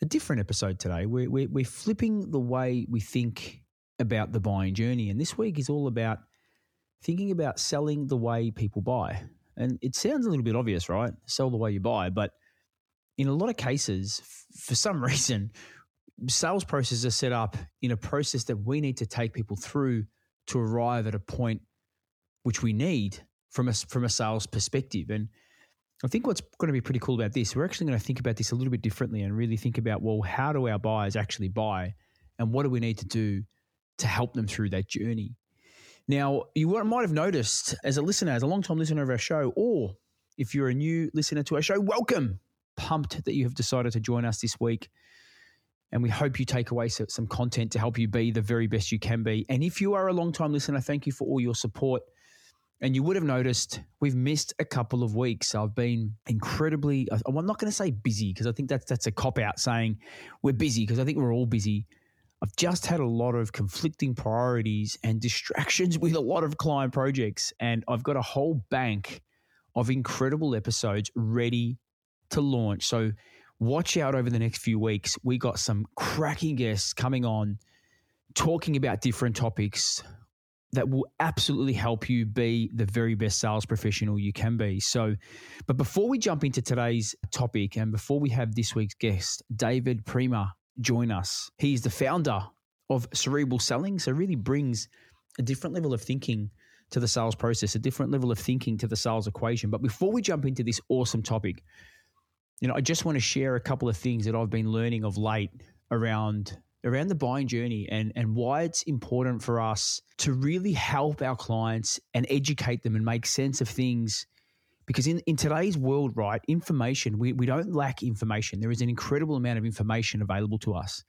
a different episode today. We're, we're, we're flipping the way we think about the buying journey. And this week is all about thinking about selling the way people buy. And it sounds a little bit obvious, right? Sell the way you buy. But in a lot of cases, f- for some reason, sales processes are set up in a process that we need to take people through to arrive at a point which we need from a, from a sales perspective. And I think what's going to be pretty cool about this, we're actually going to think about this a little bit differently and really think about, well, how do our buyers actually buy and what do we need to do to help them through that journey? Now, you might have noticed as a listener, as a long time listener of our show, or if you're a new listener to our show, welcome. Pumped that you have decided to join us this week. And we hope you take away some content to help you be the very best you can be. And if you are a long time listener, thank you for all your support. And you would have noticed we've missed a couple of weeks. I've been incredibly, uh, I'm not going to say busy because I think that's, that's a cop out saying we're busy because I think we're all busy. I've just had a lot of conflicting priorities and distractions with a lot of client projects. And I've got a whole bank of incredible episodes ready to launch. So watch out over the next few weeks. We got some cracking guests coming on talking about different topics that will absolutely help you be the very best sales professional you can be. So, but before we jump into today's topic and before we have this week's guest, David Priemer, join us. He's the founder of Cerebral Selling, so really brings a different level of thinking to the sales process, a different level of thinking to the sales equation. But before we jump into this awesome topic, you know, I just want to share a couple of things that I've been learning of late around around the buying journey and, and why it's important for us to really help our clients and educate them and make sense of things. Because in, in today's world, right, information, we, we don't lack information. There is an incredible amount of information available to us.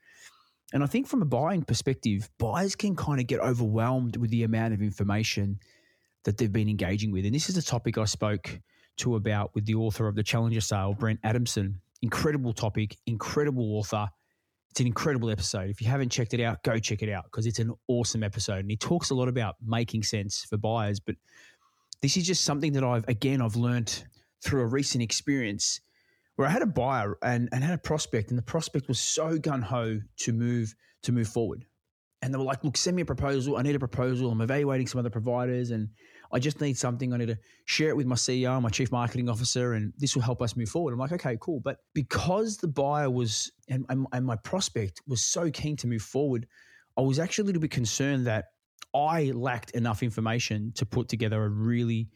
And I think from a buying perspective, buyers can kind of get overwhelmed with the amount of information that they've been engaging with. And this is a topic I spoke to about with the author of The Challenger Sale, Brent Adamson. Incredible topic, incredible author it's an incredible episode. If you haven't checked it out, go check it out because it's an awesome episode. And he talks a lot about making sense for buyers. But this is just something that I've, again, I've learned through a recent experience where I had a buyer and, and had a prospect, and the prospect was so gun ho to move to move forward. And they were like, look, send me a proposal. I need a proposal. I'm evaluating some other providers and I just need something. I need to share it with my CEO, my chief marketing officer, and this will help us move forward. I'm like, okay, cool. But because the buyer was, and, and my prospect was so keen to move forward, I was actually a little bit concerned that I lacked enough information to put together a really,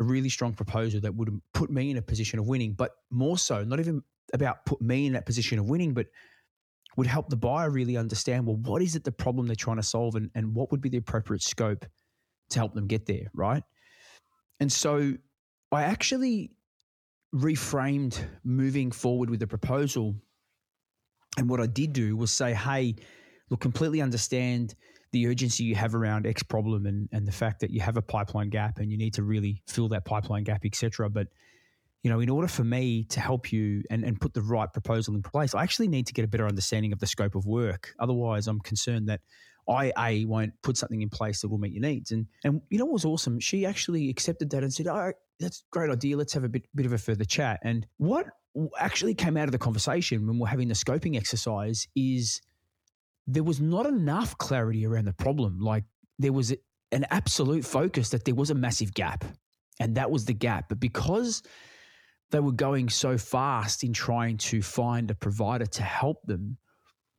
a really strong proposal that would put me in a position of winning. But more so, not even about put me in that position of winning, but would help the buyer really understand well, what is it the problem they're trying to solve and, and what would be the appropriate scope to help them get there, right? And so I actually reframed moving forward with the proposal. And what I did do was say, hey, look, completely understand the urgency you have around X problem and, and the fact that you have a pipeline gap and you need to really fill that pipeline gap, etc. But you know, in order for me to help you and, and put the right proposal in place, I actually need to get a better understanding of the scope of work. Otherwise, I'm concerned that I a won't put something in place that will meet your needs. And and you know what was awesome? She actually accepted that and said, "Oh, that's a great idea. Let's have a bit bit of a further chat." And what actually came out of the conversation when we're having the scoping exercise is there was not enough clarity around the problem. Like there was an absolute focus that there was a massive gap, and that was the gap. But because they were going so fast in trying to find a provider to help them,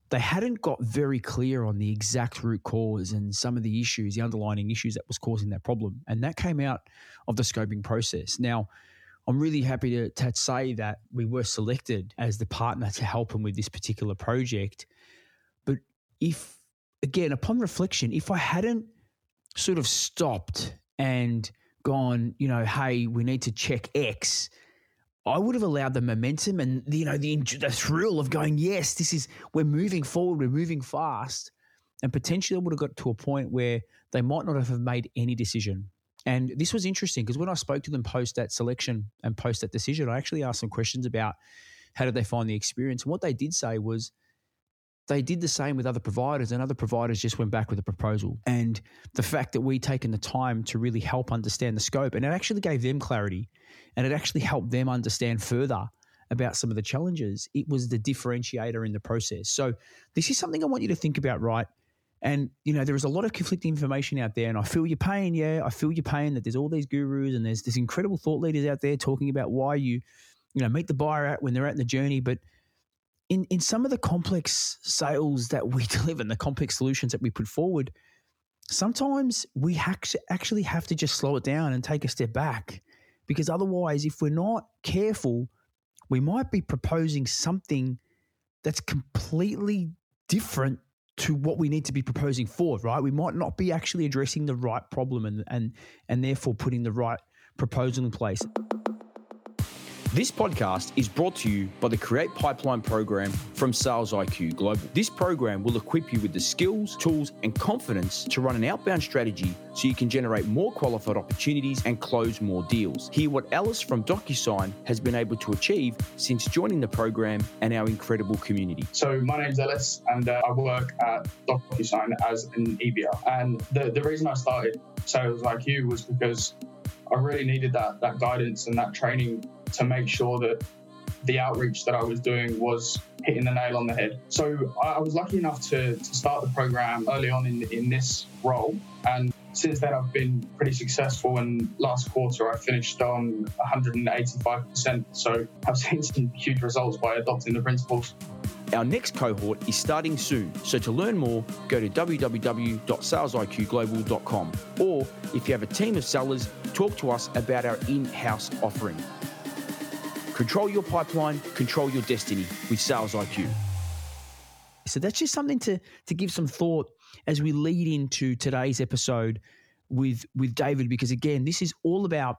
they hadn't got very clear on the exact root cause and some of the issues, the underlying issues that was causing that problem. And that came out of the scoping process. Now, I'm really happy to, to say that we were selected as the partner to help them with this particular project. But if, again, upon reflection, if I hadn't sort of stopped and gone, you know, hey, we need to check X I would have allowed the momentum and you know the the thrill of going, yes, this is we're moving forward, we're moving fast, and potentially I would have got to a point where they might not have made any decision. And this was interesting because when I spoke to them post that selection and post that decision, I actually asked some questions about how did they find the experience. And what they did say was they did the same with other providers, and other providers just went back with a proposal. And the fact that we taken the time to really help understand the scope, and it actually gave them clarity, and it actually helped them understand further about some of the challenges, it was the differentiator in the process. So this is something I want you to think about, right? And you know, there is a lot of conflicting information out there, and I feel your pain. Yeah, I feel your pain that there's all these gurus and there's this incredible thought leaders out there talking about why you, you know, meet the buyer out when they're out in the journey. But in in some of the complex sales that we deliver and the complex solutions that we put forward, sometimes we actually have to just slow it down and take a step back, because otherwise, if we're not careful, we might be proposing something that's completely different to what we need to be proposing forward, right? We might not be actually addressing the right problem and and and therefore putting the right proposal in place. This podcast is brought to you by the Create Pipeline program from Sales IQ Global. This program will equip you with the skills, tools, and confidence to run an outbound strategy so you can generate more qualified opportunities and close more deals. Hear what Alice from DocuSign has been able to achieve since joining the program and our incredible community. So, my name's Ellis, and uh, I work at DocuSign as an EBR. And the, the reason I started Sales IQ was because I really needed that that guidance and that training to make sure that the outreach that I was doing was hitting the nail on the head. So I was lucky enough to, to start the program early on in, in this role. And since then, I've been pretty successful. And last quarter, I finished on 185%. So I've seen some huge results by adopting the principles. Our next cohort is starting soon, so to learn more, go to www.salesiqglobal.com. Or if you have a team of sellers, talk to us about our in house offering. Control your pipeline, control your destiny with Sales IQ. So that's just something to, to give some thought as we lead into today's episode with, with David, because again, this is all about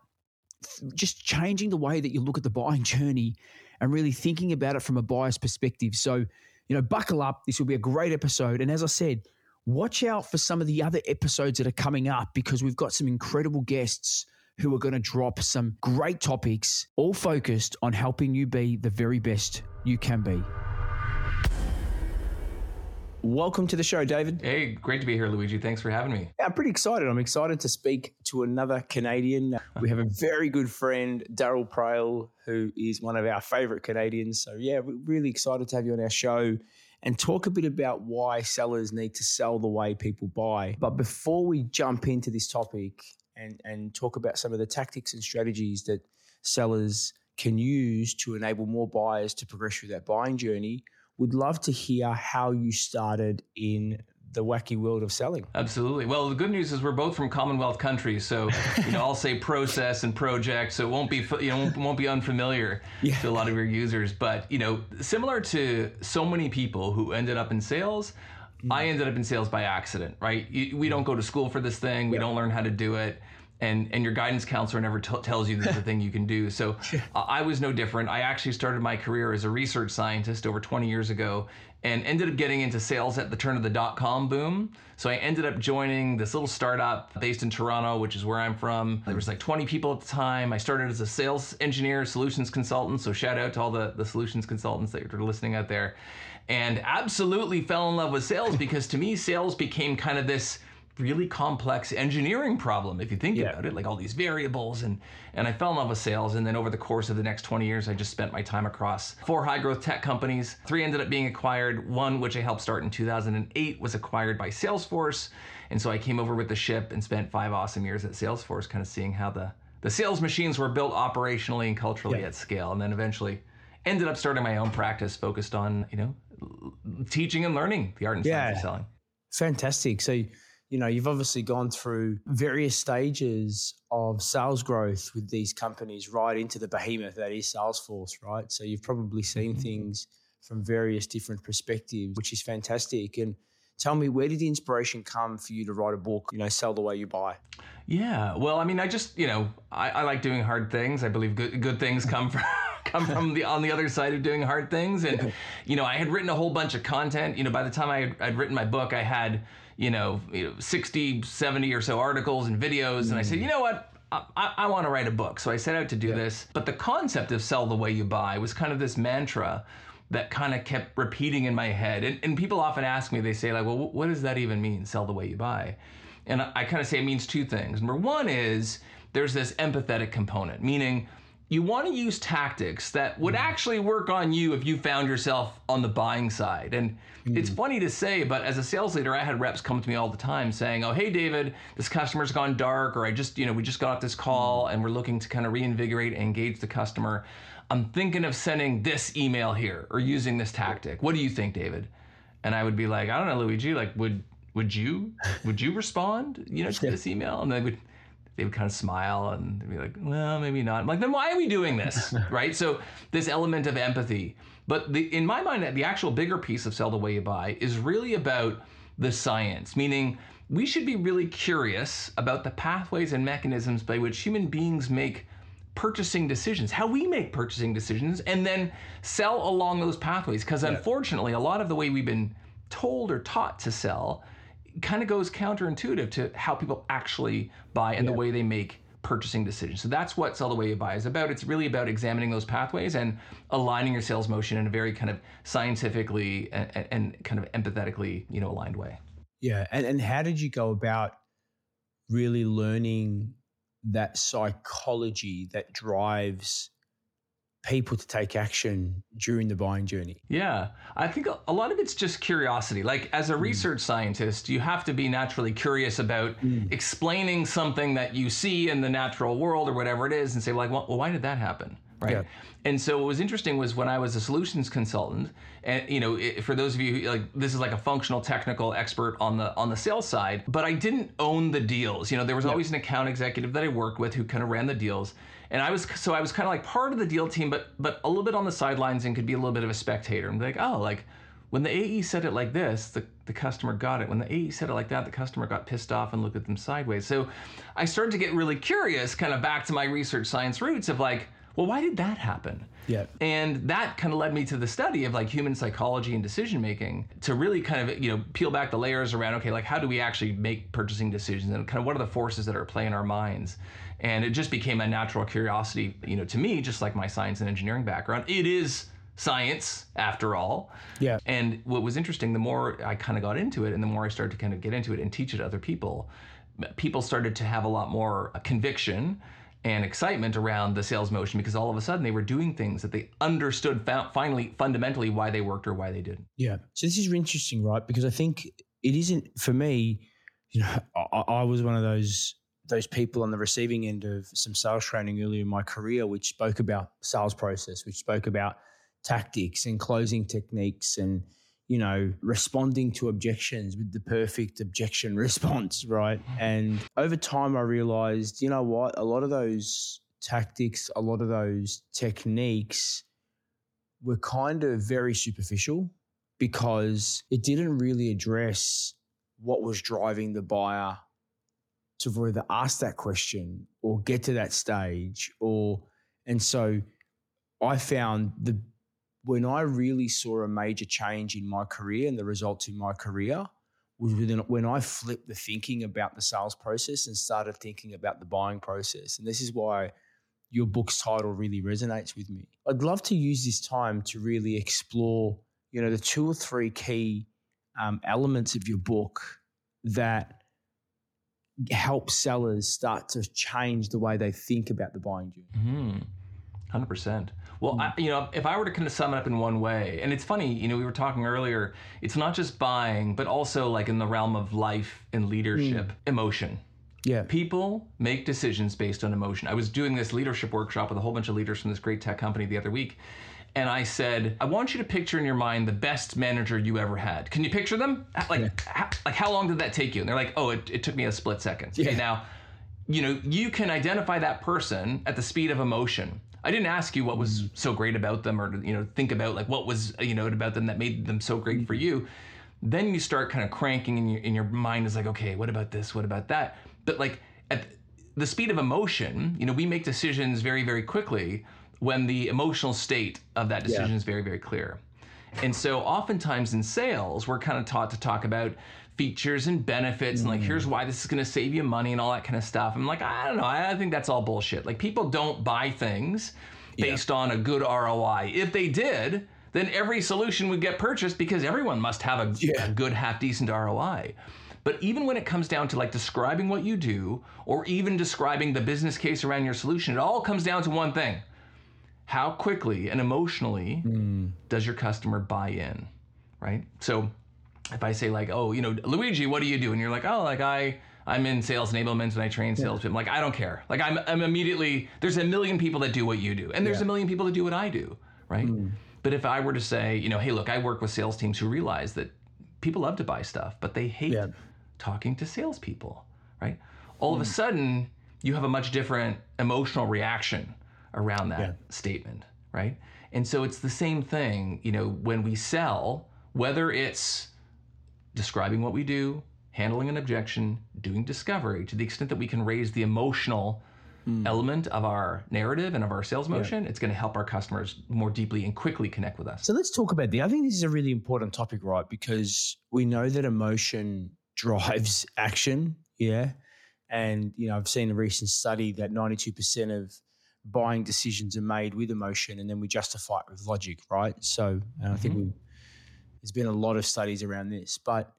just changing the way that you look at the buying journey and really thinking about it from a buyer's perspective. So, you know, buckle up. This will be a great episode. And as I said, watch out for some of the other episodes that are coming up because we've got some incredible guests who are going to drop some great topics, all focused on helping you be the very best you can be. Welcome to the show, David. Hey, great to be here, Luigi. Thanks for having me. I'm pretty excited. I'm excited to speak to another Canadian. We have a very good friend, Daryl Praill, who is one of our favorite Canadians. So, yeah, we're really excited to have you on our show and talk a bit about why sellers need to sell the way people buy. But before we jump into this topic, and, and talk about some of the tactics and strategies that sellers can use to enable more buyers to progress through that buying journey. Would love to hear how you started in the wacky world of selling. Absolutely. Well, the good news is we're both from Commonwealth countries, so you know I'll say process and project, so it won't be you know won't, be unfamiliar yeah. to a lot of your users. But you know, similar to so many people who ended up in sales, mm. I ended up in sales by accident, right? we don't go to school for this thing. We don't learn how to do it. And, and your guidance counselor never t- tells you this is the thing you can do. So uh, I was no different. I actually started my career as a research scientist over 20 years ago and ended up getting into sales at the turn of the dot com boom. So I ended up joining this little startup based in Toronto, which is where I'm from. There was like 20 people at the time. I started as a sales engineer, solutions consultant. So shout out to all the, the solutions consultants that are listening out there and absolutely fell in love with sales because to me, sales became kind of this really complex engineering problem if you think yeah. about it like all these variables and and I fell in love with sales and then over the course of the next 20 years I just spent my time across four high growth tech companies three ended up being acquired one which I helped start in 2008 was acquired by Salesforce and so I came over with the ship and spent 5 awesome years at Salesforce kind of seeing how the the sales machines were built operationally and culturally yeah. at scale and then eventually ended up starting my own practice focused on you know teaching and learning the art and yeah. science of selling. Fantastic. So, you know, you've obviously gone through various stages of sales growth with these companies right into the behemoth that is Salesforce, right? So you've probably seen mm-hmm. things from various different perspectives, which is fantastic. And tell me, where did the inspiration come for you to write a book, you know, Sell the Way You Buy? Yeah, well, I mean, I just, you know, I, I like doing hard things. I believe good, good things come from come from the on the other side of doing hard things. And you know, I had written a whole bunch of content. You know, by the time I had, I'd written my book, I had you know, you know 60, 70 or so articles and videos. Mm. And I said, mm. you know what? I, I want to write a book. So I set out to do yeah. this. But the concept of sell the way you buy was kind of this mantra that kind of kept repeating in my head. And, and people often ask me, they say, like, well, what does that even mean, sell the way you buy? And I, I kind of say it means two things. Number one is there's this empathetic component, meaning you want to use tactics that would actually work on you if you found yourself on the buying side. And mm. it's funny to say, but as a sales leader, I had reps come to me all the time saying, "Oh, hey David, this customer's gone dark or I just, you know, we just got off this call and we're looking to kind of reinvigorate and engage the customer. I'm thinking of sending this email here or using this tactic. What do you think, David?" And I would be like, "I don't know, Luigi, like would would you would you respond, you know, to this email?" And they would they would kind of smile and be like, well, maybe not. I'm like, then why are we doing this? right? So this element of empathy. But the, in my mind, the actual bigger piece of Sell the Way You Buy is really about the science, meaning we should be really curious about the pathways and mechanisms by which human beings make purchasing decisions, how we make purchasing decisions, and then sell along those pathways. Because unfortunately, a lot of the way we've been told or taught to sell kind of goes counterintuitive to how people actually buy and yeah. the way they make purchasing decisions. So that's what Sell the Way You Buy is about. It's really about examining those pathways and aligning your sales motion in a very kind of scientifically and, and kind of empathetically, you know, aligned way. Yeah. And, and how did you go about really learning that psychology that drives people to take action during the buying journey? Yeah, I think a lot of it's just curiosity. Like, as a mm. research scientist, you have to be naturally curious about mm. explaining something that you see in the natural world or whatever it is and say, like, well, why did that happen? Right. Yeah. And so what was interesting was when I was a solutions consultant, and you know, it, for those of you like this is like a functional technical expert on the on the sales side, but I didn't own the deals. You know, there was always an account executive that I worked with who kind of ran the deals and I was so I was kind of like part of the deal team, but but a little bit on the sidelines and could be a little bit of a spectator and be like, oh, like when the AE said it like this, the, the customer got it. When the AE said it like that, the customer got pissed off and looked at them sideways. So I started to get really curious, kind of back to my research science roots of like, well, why did that happen? Yeah. And that kind of led me to the study of like human psychology and decision making to really kind of, you know, peel back the layers around, okay, like how do we actually make purchasing decisions and kind of what are the forces that are playing our minds? And it just became a natural curiosity you know to me just like my science and engineering background. It is science after all. Yeah. And what was interesting the more i kind of got into it and the more i started to kind of get into it and teach it to other people people started to have a lot more uh, conviction and excitement around the sales motion because all of a sudden they were doing things that they understood finally fundamentally why they worked or why they didn't. Yeah. So this is interesting right? Because i think it isn't for me you know I, I was one of those those people on the receiving end of some sales training earlier in my career, which spoke about sales process, which spoke about tactics and closing techniques and you know responding to objections with the perfect objection response right? And over time i realized you know what? A lot of those tactics a lot of those techniques were kind of very superficial because it didn't really address what was driving the buyer to either ask that question or get to that stage or and so I found the when I really saw a major change in my career and the results in my career was within, when I flipped the thinking about the sales process and started thinking about the buying process. And this is why your book's title really resonates with me. I'd love to use this time to really explore, you know, the two or three key um, elements of your book that help sellers start to change the way they think about the buying journey. Mm-hmm. 100%. Well, I, you know, if I were to kind of sum it up in one way, and it's funny, you know, we were talking earlier, it's not just buying, but also like in the realm of life and leadership, mm. emotion. Yeah. People make decisions based on emotion. I was doing this leadership workshop with a whole bunch of leaders from this great tech company the other week, and I said, I want you to picture in your mind the best manager you ever had. Can you picture them? Like, yeah. how, like how long did that take you? And they're like, oh, it, it took me a split second. Yeah. Okay, now, you know, you can identify that person at the speed of emotion. I didn't ask you what was mm. so great about them, or you know, think about like what was you know about them that made them so great for you. Then you start kind of cranking, and your in your mind is like, okay, what about this? What about that? But like at the speed of emotion, you know, we make decisions very, very quickly when the emotional state of that decision yeah. is very, very clear. And so oftentimes in sales, we're kind of taught to talk about features and benefits and like mm. here's why this is going to save you money and all that kind of stuff. I'm like, I don't know. I think that's all bullshit. Like people don't buy things based yeah. on a good ROI. If they did, then every solution would get purchased because everyone must have a, yeah. a good half decent ROI. But even when it comes down to like describing what you do or even describing the business case around your solution, it all comes down to one thing how quickly and emotionally mm. does your customer buy in, right? So if I say like, oh, you know, Luigi, what do you do? And you're like, oh, like I I'm in sales enablement and I train salespeople. Yeah. Like I don't care. Like I'm I'm immediately there's a million people that do what you do, and there's yeah. a million people that do what I do, right? Mm. But if I were to say, you know, hey, look, I work with sales teams who realize that people love to buy stuff, but they hate yeah. talking to salespeople, right? All mm. of a mm. sudden, you have a much different emotional reaction around that yeah. statement, right? And so it's the same thing, you know, when we sell, whether it's describing what we do, handling an objection, doing discovery, to the extent that we can raise the emotional mm. element of our narrative and of our sales motion, yeah. it's going to help our customers more deeply and quickly connect with us. So let's talk about the. I think this is a really important topic, right? Because we know that emotion drives action. Yeah. And, you know, I've seen a recent study that 92% of buying decisions are made with emotion and then we justify it with logic, right? So mm-hmm. I think mm-hmm. there's been a lot of studies around this. But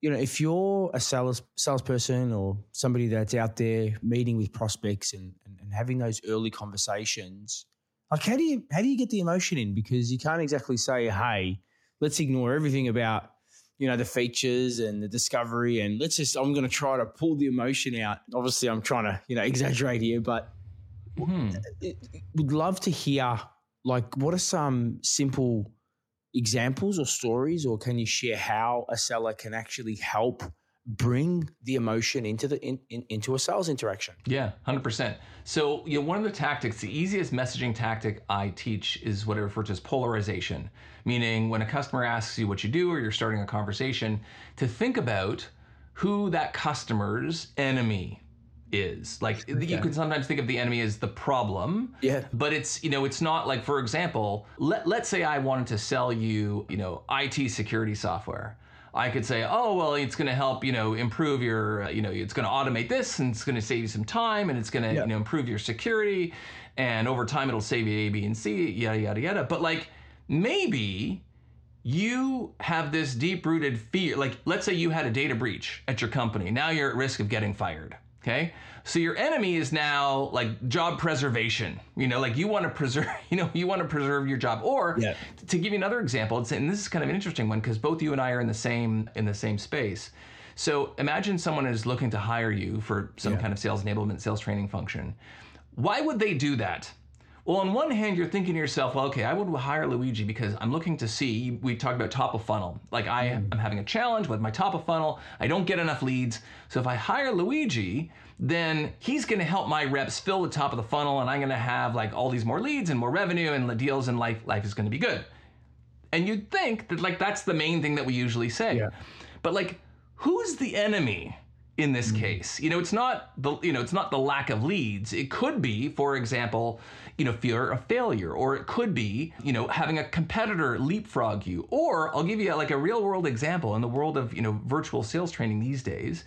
you know, if you're a sales salesperson or somebody that's out there meeting with prospects and, and, and, having those early conversations, like how do you how do you get the emotion in? Because you can't exactly say, hey, let's ignore everything about you know the features and the discovery and let's just I'm going to try to pull the emotion out. Obviously, I'm trying to you know exaggerate here, but hmm. would love to hear like what are some simple examples or stories, or can you share how a seller can actually help bring the emotion into the in, in, into a sales interaction? Yeah, hundred percent. So you know, one of the tactics, the easiest messaging tactic I teach is what I refer to as polarization, meaning when a customer asks you what you do or you're starting a conversation, to think about who that customer's enemy is. Like okay. you can sometimes think of the enemy as the problem. Yeah. But it's you know it's not like for example, let let's say I wanted to sell you you know IT security software. I could say, oh well, it's going to help you know improve your uh, you know it's going to automate this and it's going to save you some time and it's going to yeah. you know improve your security and over time it'll save you A, B, and C, yada yada yada. But like maybe you have this deep rooted fear. Like let's say you had a data breach at your company. Now you're at risk of getting fired Okay. So your enemy is now like job preservation. You know, like you want to preserve, you know, you want to preserve your job. Or yeah. to give you another example, and this is kind of an interesting one because both you and I are in the same in the same space. So imagine someone is looking to hire you for some yeah. kind of sales enablement, sales training function. Why would they do that? Well, on one hand, you're thinking to yourself, well, okay, I would hire Luigi because I'm looking to see, we talked about top of funnel. Like I am mm. having a challenge with my top of funnel. I don't get enough leads. So if I hire Luigi, then he's going to help my reps fill the top of the funnel and I'm going to have like all these more leads and more revenue and the deals and life, life is going to be good. And you'd think that like that's the main thing that we usually say. Yeah. But like, who's the enemy? In this mm-hmm. case. You know, it's not the you know, it's not the lack of leads. It could be, for example, you know, fear of failure, or it could be, you know, having a competitor leapfrog you. Or I'll give you like a real world example in the world of, you know, virtual sales training these days.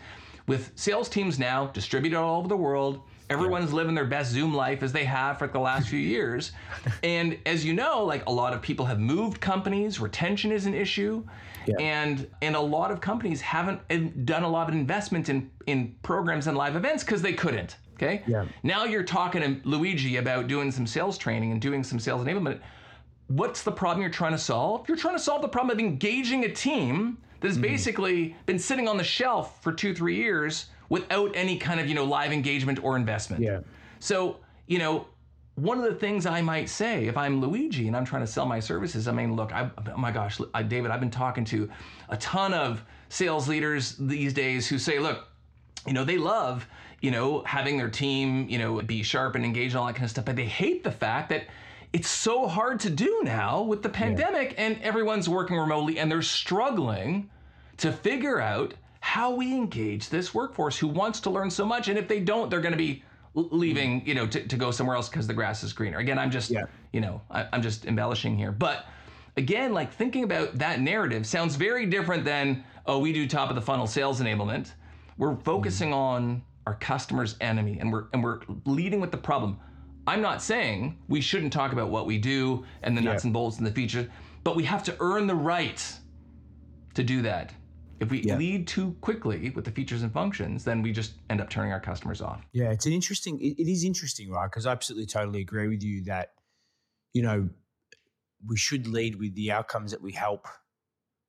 With sales teams now distributed all over the world, Everyone's yeah. living their best Zoom life as they have for the last few years. and as you know, like a lot of people have moved companies, retention is an issue. Yeah. And and a lot of companies haven't done a lot of investment in in programs and live events because they couldn't. Okay. Yeah. Now you're talking to Luigi about doing some sales training and doing some sales enablement. What's the problem you're trying to solve? You're trying to solve the problem of engaging a team that has mm-hmm. basically been sitting on the shelf for two, three years without any kind of you know live engagement or investment. Yeah. So you know one of the things I might say if I'm Luigi and I'm trying to sell my services, I mean, look, I, oh my gosh, I, David, I've been talking to a ton of sales leaders these days who say, look, you know, they love, you know, having their team, you know, be sharp and engaged and all that kind of stuff, but they hate the fact that it's so hard to do now with the pandemic yeah. and everyone's working remotely and they're struggling to figure out how we engage this workforce who wants to learn so much. And if they don't, they're going to be leaving, you know, to, to go somewhere else because the grass is greener. Again, I'm just, yeah. you know, I, I'm just embellishing here. But again, like thinking about that narrative sounds very different than, oh, we do top of the funnel sales enablement. We're focusing mm. on our customer's enemy and we're and we're leading with the problem. I'm not saying we shouldn't talk about what we do and the nuts yeah. and bolts and the features, but we have to earn the right to do that. If we yeah. lead too quickly with the features and functions, then we just end up turning our customers off. Yeah, it's an interesting. it, it is interesting, right? Because I absolutely totally agree with you that you know, we should lead with the outcomes that we help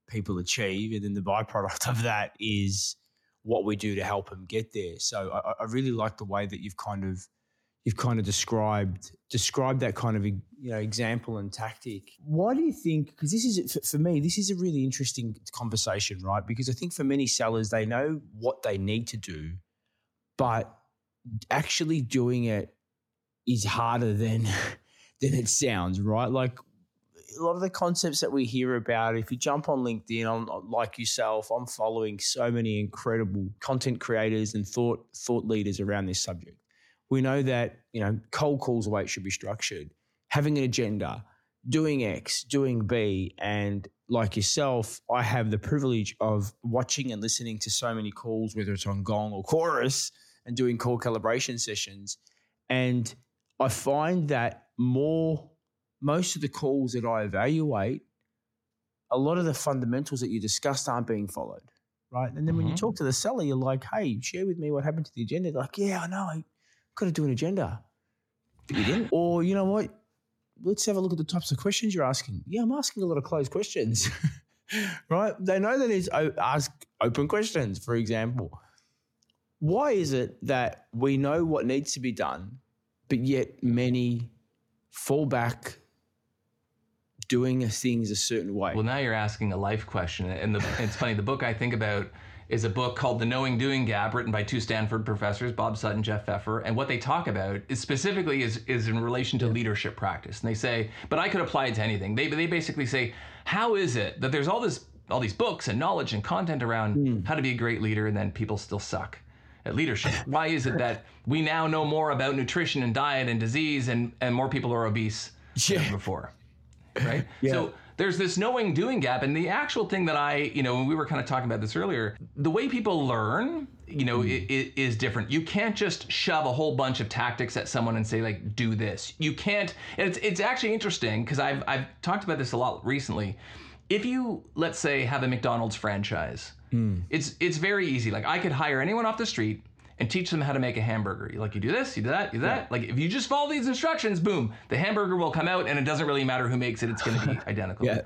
people achieve. And then the byproduct of that is what we do to help them get there. So I, I really like the way that you've kind of you've kind of described described that kind of you know example and tactic. Why do you think? Because this is for me, this is a really interesting conversation, right? Because I think for many sellers, they know what they need to do, but actually doing it is harder than than it sounds, right? Like a lot of the concepts that we hear about, if you jump on LinkedIn, like yourself, I'm following so many incredible content creators and thought thought leaders around this subject. We know that you know cold calls the way it should be structured, having an agenda, doing X, doing B, and like yourself, I have the privilege of watching and listening to so many calls, whether it's on Gong or Chorus, and doing call calibration sessions, and I find that more most of the calls that I evaluate, a lot of the fundamentals that you discussed aren't being followed. Right. And then mm-hmm. when you mm-hmm. talk to the seller, you're like, hey, share with me what happened to the agenda. They're like, yeah, I know. I got to do an agenda. But you didn't. or, you know what? Let's have a look at the types of questions you're asking. Yeah, I'm asking a lot of closed questions. right? They know that it's ask open questions, for example. Why is it that we know what needs to be done, but yet many fall back doing things a certain way. Well, now you're asking a life question, and the, it's funny. The book I think about is a book called The Knowing Doing Gap, written by two Stanford professors, Bob Sutton, and Jeff Pfeffer. And what they talk about is specifically is, is in relation to leadership practice. And they say, but I could apply it to anything. They, they basically say, how is it that there's all this all these books and knowledge and content around mm. how to be a great leader, and then people still suck at leadership? Why is it that we now know more about nutrition and diet and disease, and, and more people are obese yeah. than before? right? yeah. So there's this knowing doing gap and the actual thing that i you know when we were kind of talking about this earlier the way people learn you know mm. it, it is different you can't just shove a whole bunch of tactics at someone and say like do this you can't it's, it's actually interesting because I've, I've talked about this a lot recently if you let's say have a mcdonald's franchise mm. it's it's very easy like i could hire anyone off the street and teach them how to make a hamburger. You like you do this, you do that, you do that. Yeah. Like if you just follow these instructions, boom, the hamburger will come out, and it doesn't really matter who makes it; it's going to be identical. yeah.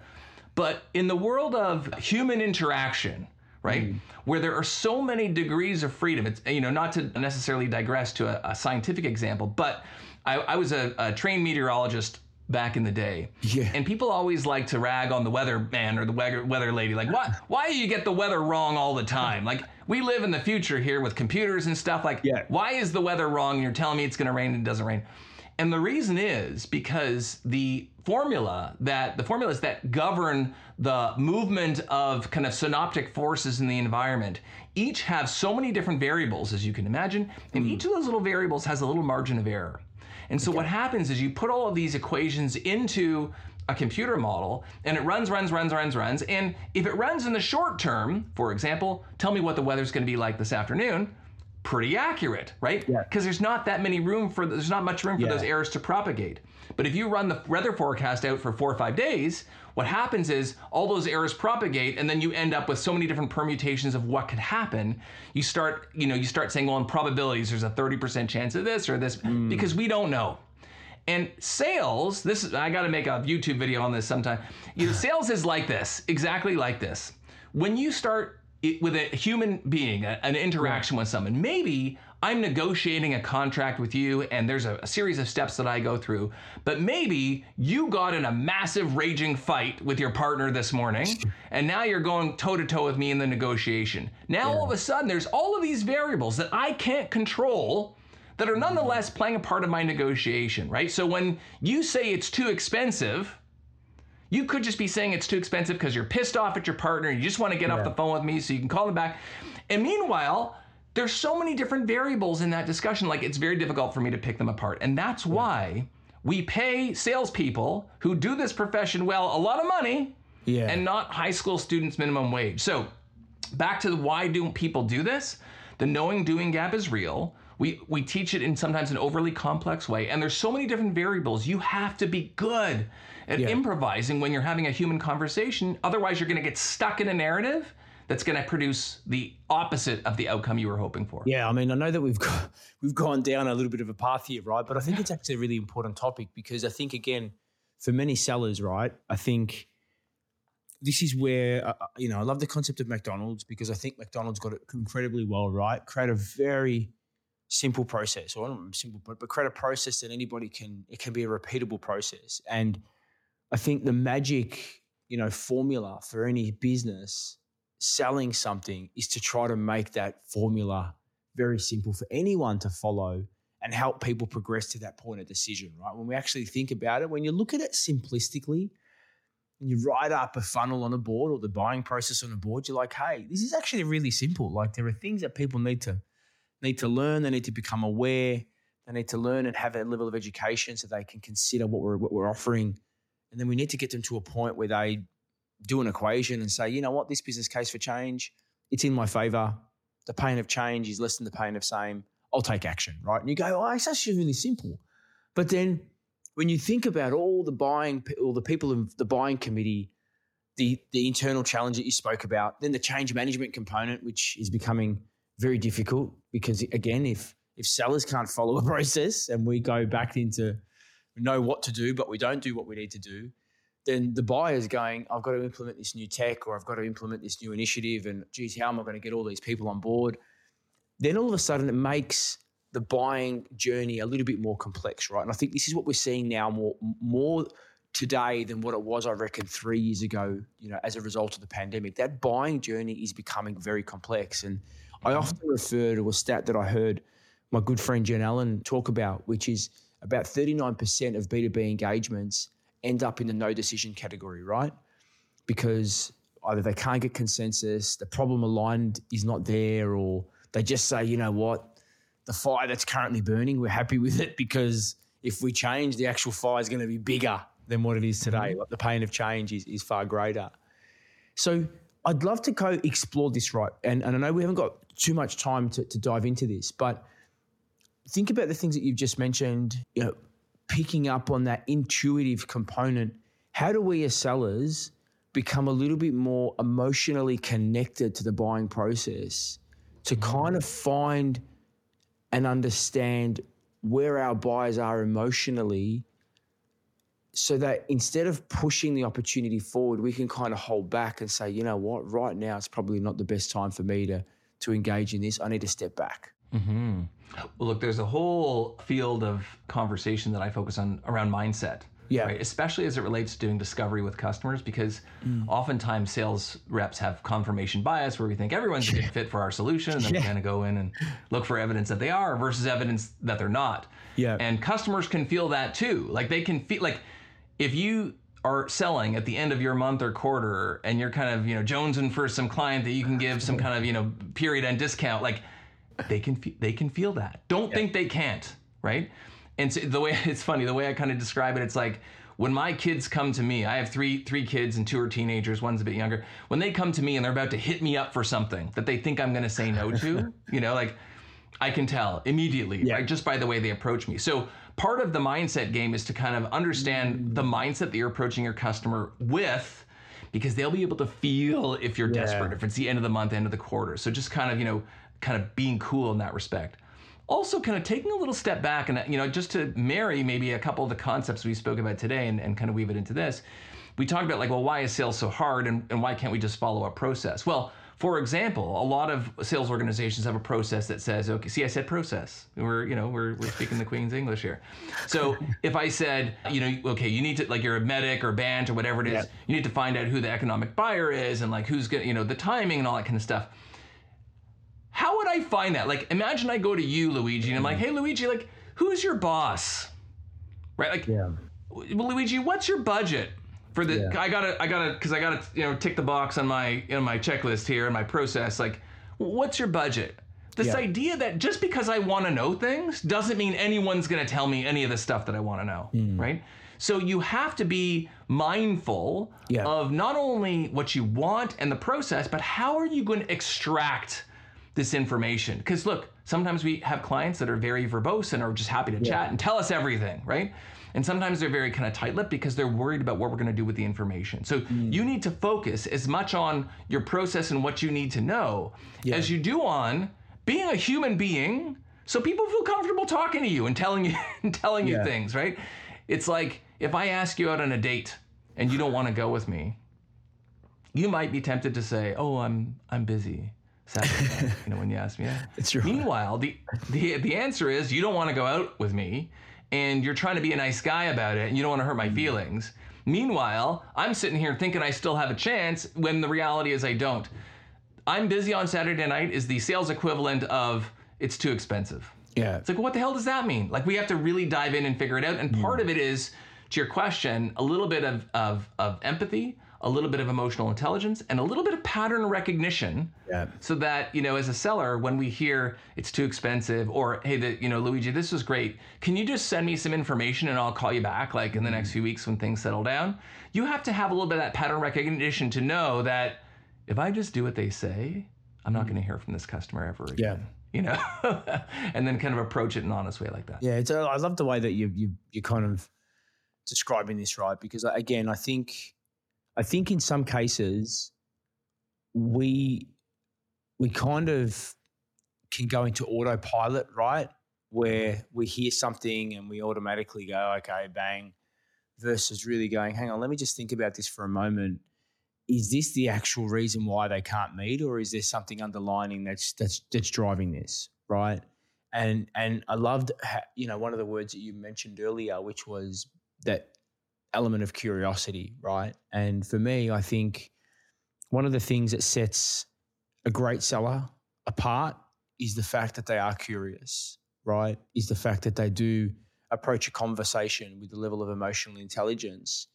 But in the world of human interaction, right, mm. where there are so many degrees of freedom, it's you know not to necessarily digress to a, a scientific example, but I, I was a, a trained meteorologist back in the day. Yeah. And people always like to rag on the weather man or the weather weather lady. Like, what? Why do you get the weather wrong all the time? Like, we live in the future here with computers and stuff. Like, yeah. why is the weather wrong? And you're telling me it's going to rain and it doesn't rain. And the reason is because the formula that the formulas that govern the movement of kind of synoptic forces in the environment each have so many different variables as you can imagine, and mm. each of those little variables has a little margin of error. And so okay. what happens is you put all of these equations into a computer model and it runs, runs, runs, runs, runs. And if it runs in the short term, for example, tell me what the weather's going to be like this afternoon, pretty accurate, right? Because yeah. there's not that many room for there's not much room for yeah. those errors to propagate. But if you run the weather forecast out for four or five days, what happens is all those errors propagate, and then you end up with so many different permutations of what could happen. You start, you know, you start saying, well, in probabilities, there's a 30% chance of this or this, mm. because we don't know. And sales, this is, I got to make a YouTube video on this sometime. You know, sales is like this, exactly like this. When you start it, with a human being, a, an interaction with someone, maybe I'm negotiating a contract with you and there's a, a, series of steps that I go through, but maybe you got in a massive raging fight with your partner this morning and now you're going toe to toe with me in the negotiation. Now yeah. all of a sudden there's all of these variables that I can't control that are nonetheless playing a part of my negotiation, right? So when you say it's too expensive, you could just be saying it's too expensive because you're pissed off at your partner and you just want to get yeah. off the phone with me so you can call them back. And meanwhile, there's so many different variables in that discussion. Like it's very difficult for me to pick them apart. And that's yeah. why we pay salespeople who do this profession well a lot of money yeah. and not high school students minimum wage. So back to the why do people do this? The knowing doing gap is real. We, we teach it in sometimes an overly complex way, and there's so many different variables. You have to be good at yeah. improvising when you're having a human conversation. Otherwise, you're going to get stuck in a narrative that's going to produce the opposite of the outcome you were hoping for. Yeah, I mean, I know that we've got, we've gone down a little bit of a path here, right? But I think it's actually a really important topic because I think again, for many sellers, right? I think this is where uh, uh, you know I love the concept of McDonald's because I think McDonald's got it incredibly well right. Create a very simple process, or not simple, but, but create a process that anybody can. It can be a repeatable process, and I think the magic, you know, formula for any business selling something is to try to make that formula very simple for anyone to follow and help people progress to that point of decision, right? When we actually think about it, when you look at it simplistically, and you write up a funnel on a board or the buying process on a board, you're like, hey, this is actually really simple. Like there are things that people need to need to learn, they need to become aware, they need to learn and have a level of education so they can consider what we're what we're offering. And then we need to get them to a point where they do an equation and say, you know what, this business case for change, it's in my favor. The pain of change is less than the pain of same. I'll take action, right? And you go, oh, it's actually really simple. But then when you think about all the buying, all the people in the buying committee, the the internal challenge that you spoke about, then the change management component, which is becoming very difficult because again, if if sellers can't follow a process and we go back into know what to do, but we don't do what we need to do, then the buyer's going, I've got to implement this new tech or I've got to implement this new initiative, and geez, how am I going to get all these people on board? Then all of a sudden, it makes the buying journey a little bit more complex, right? And I think this is what we're seeing now more more today than what it was, I reckon, three years ago. You know, as a result of the pandemic, that buying journey is becoming very complex. And I mm-hmm. often refer to a stat that I heard my good friend Jen Allen talk about, which is about 39% of B2B engagements end up in the no decision category, right? Because either they can't get consensus, the problem aligned is not there, or they just say, you know what, the fire that's currently burning, we're happy with it because if we change, the actual fire is going to be bigger than what it is today. Mm-hmm. Like the pain of change is, is far greater. So I'd love to go explore this right. And, and I know we haven't got too much time to, to dive into this, but think about the things that you've just mentioned, you know, picking up on that intuitive component. How do we as sellers become a little bit more emotionally connected to the buying process to mm-hmm. kind of find and understand where our buyers are emotionally so that instead of pushing the opportunity forward, we can kind of hold back and say, you know what, right now it's probably not the best time for me to to engage in this. I need to step back. Mm-hmm. Well, look, there's a whole field of conversation that I focus on around mindset. Yeah. Right? Especially as it relates to doing discovery with customers, because mm. oftentimes sales reps have confirmation bias where we think everyone's a good fit for our solution, and then yeah. we kind of go in and look for evidence that they are versus evidence that they're not. Yeah. And customers can feel that too. Like they can feel like if you are selling at the end of your month or quarter and you're kind of, you know, jonesing for some client that you can give some kind of, you know, period end discount, like they can they can feel that. Don't yeah. think they can't, right? And so the way it's funny, the way I kind of describe it, it's like when my kids come to me, I have three three kids and two are teenagers, one's a bit younger. When they come to me and they're about to hit me up for something that they think I'm going to say no to, you know, like I can tell immediately, yeah. right, just by the way they approach me. So part of the mindset game is to kind of understand the mindset that you're approaching your customer with because they'll be able to feel if you're yeah. desperate, if it's the end of the month, end of the quarter. So just kind of, you know, kind of being cool in that respect. Also kind of taking a little step back and you know just to marry maybe a couple of the concepts we spoke about today and, and kind of weave it into this we talked about like well why is sales so hard and, and why can't we just follow a process? Well for example a lot of sales organizations have a process that says okay see i said process. We're you know we're, we're speaking the queen's english here. So if i said you know okay you need to like you're a MEDDIC or BANT or whatever it is yeah. you need to find out who the economic buyer is and like who's going to you know the timing and all that kind of stuff I find that? Like, imagine I go to you, Luigi, and I'm like, hey, Luigi, like, who's your boss? Right? Like, yeah. well, Luigi, what's your budget for the? Yeah. I gotta, I gotta, because I gotta, you know, tick the box on my, in my checklist here and my process. Like, what's your budget? This yeah. idea that just because I want to know things doesn't mean anyone's going to tell me any of the stuff that I want to know, mm. right? So you have to be mindful yeah. of not only what you want and the process, but how are you going to extract this information. Because look, sometimes we have clients that are very verbose and are just happy to yeah. chat and tell us everything, right? And sometimes they're very kind of tight lipped because they're worried about what we're going to do with the information. So mm. you need to focus as much on your process and what you need to know yeah. as you do on being a human being so people feel comfortable talking to you and telling you and telling yeah. you things, right? It's like if I ask you out on a date and you don't want to go with me, you might be tempted to say, "Oh, I'm I'm busy." Saturday, you know, when you ask me that. It's true. Meanwhile, the, the the answer is you don't want to go out with me, and you're trying to be a nice guy about it, and you don't want to hurt my mm-hmm. feelings. Meanwhile, I'm sitting here thinking I still have a chance when the reality is I don't. I'm busy on Saturday night is the sales equivalent of it's too expensive. Yeah. It's like, what the hell does that mean? Like, we have to really dive in and figure it out. And part mm. of it is, to your question, a little bit of, of, of empathy, a little bit of emotional intelligence, and a little bit of pattern recognition. Yeah. So that, you know, as a seller, when we hear it's too expensive or, hey, the, you know, Luigi, this was great. Can you just send me some information and I'll call you back like in the next few weeks when things settle down? You have to have a little bit of that pattern recognition to know that if I just do what they say, I'm not going to hear from this customer ever again. Yeah. You know, and then kind of approach it in an honest way like that. Yeah, it's, I love the way that you you you kind of describing this right because uh, again, I think I think in some cases we we kind of can go into autopilot, right? Where mm-hmm. we hear something and we automatically go, okay, bang, versus really going, hang on, let me just think about this for a moment. Is this the actual reason why they can't meet, or is there something underlining that's that's that's driving this, right? And and I loved, you know, one of the words that you mentioned earlier, which was that element of curiosity, right? And for me, I think one of the things that sets a great seller apart is the fact that they are curious, right? Is the fact that they do approach a conversation with a level of emotional intelligence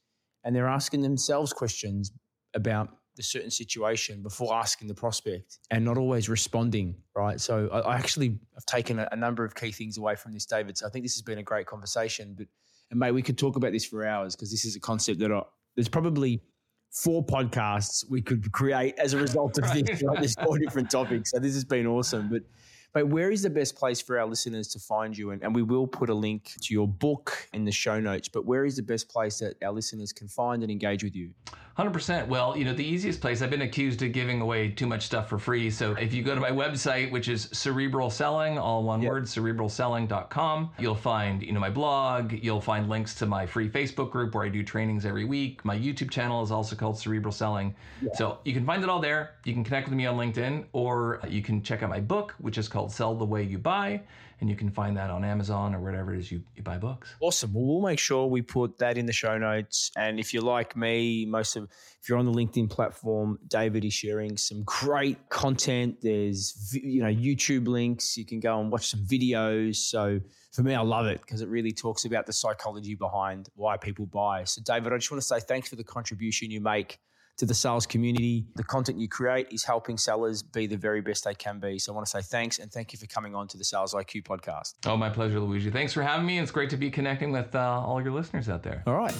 and they're asking themselves questions about the certain situation before asking the prospect and not always responding, right? So I, I actually have taken a, a number of key things away from this, David. So I think this has been a great conversation, but and mate, we could talk about this for hours because this is a concept that I, there's probably four podcasts we could create as a result of this. Right? There's four different topics, so this has been awesome. But but where is the best place for our listeners to find you? And, and we will put a link to your book in the show notes. But where is the best place that our listeners can find and engage with you? 100%. Well, you know, the easiest place, I've been accused of giving away too much stuff for free. So if you go to my website, which is Cerebral Selling, all one Yep. word, cerebralselling.com, you'll find, you know, my blog, you'll find links to my free Facebook group where I do trainings every week. My YouTube channel is also called Cerebral Selling. So you can find it all there. You can connect with me on LinkedIn or you can check out my book, which is called Sell the Way You Buy. And you can find that on Amazon or wherever it is you, you buy books. Awesome. Well, we'll make sure we put that in the show notes. And if you're like me, most of if you're on the LinkedIn platform, David is sharing some great content. There's you know YouTube links. You can go and watch some videos. So for me, I love it because it really talks about the psychology behind why people buy. So David, I just want to say thanks for the contribution you make to the sales community. The content you create is helping sellers be the very best they can be. So I want to say thanks and thank you for coming on to the Sales IQ podcast. Oh, my pleasure, Luigi. Thanks for having me. It's great to be connecting with uh, all your listeners out there. All right.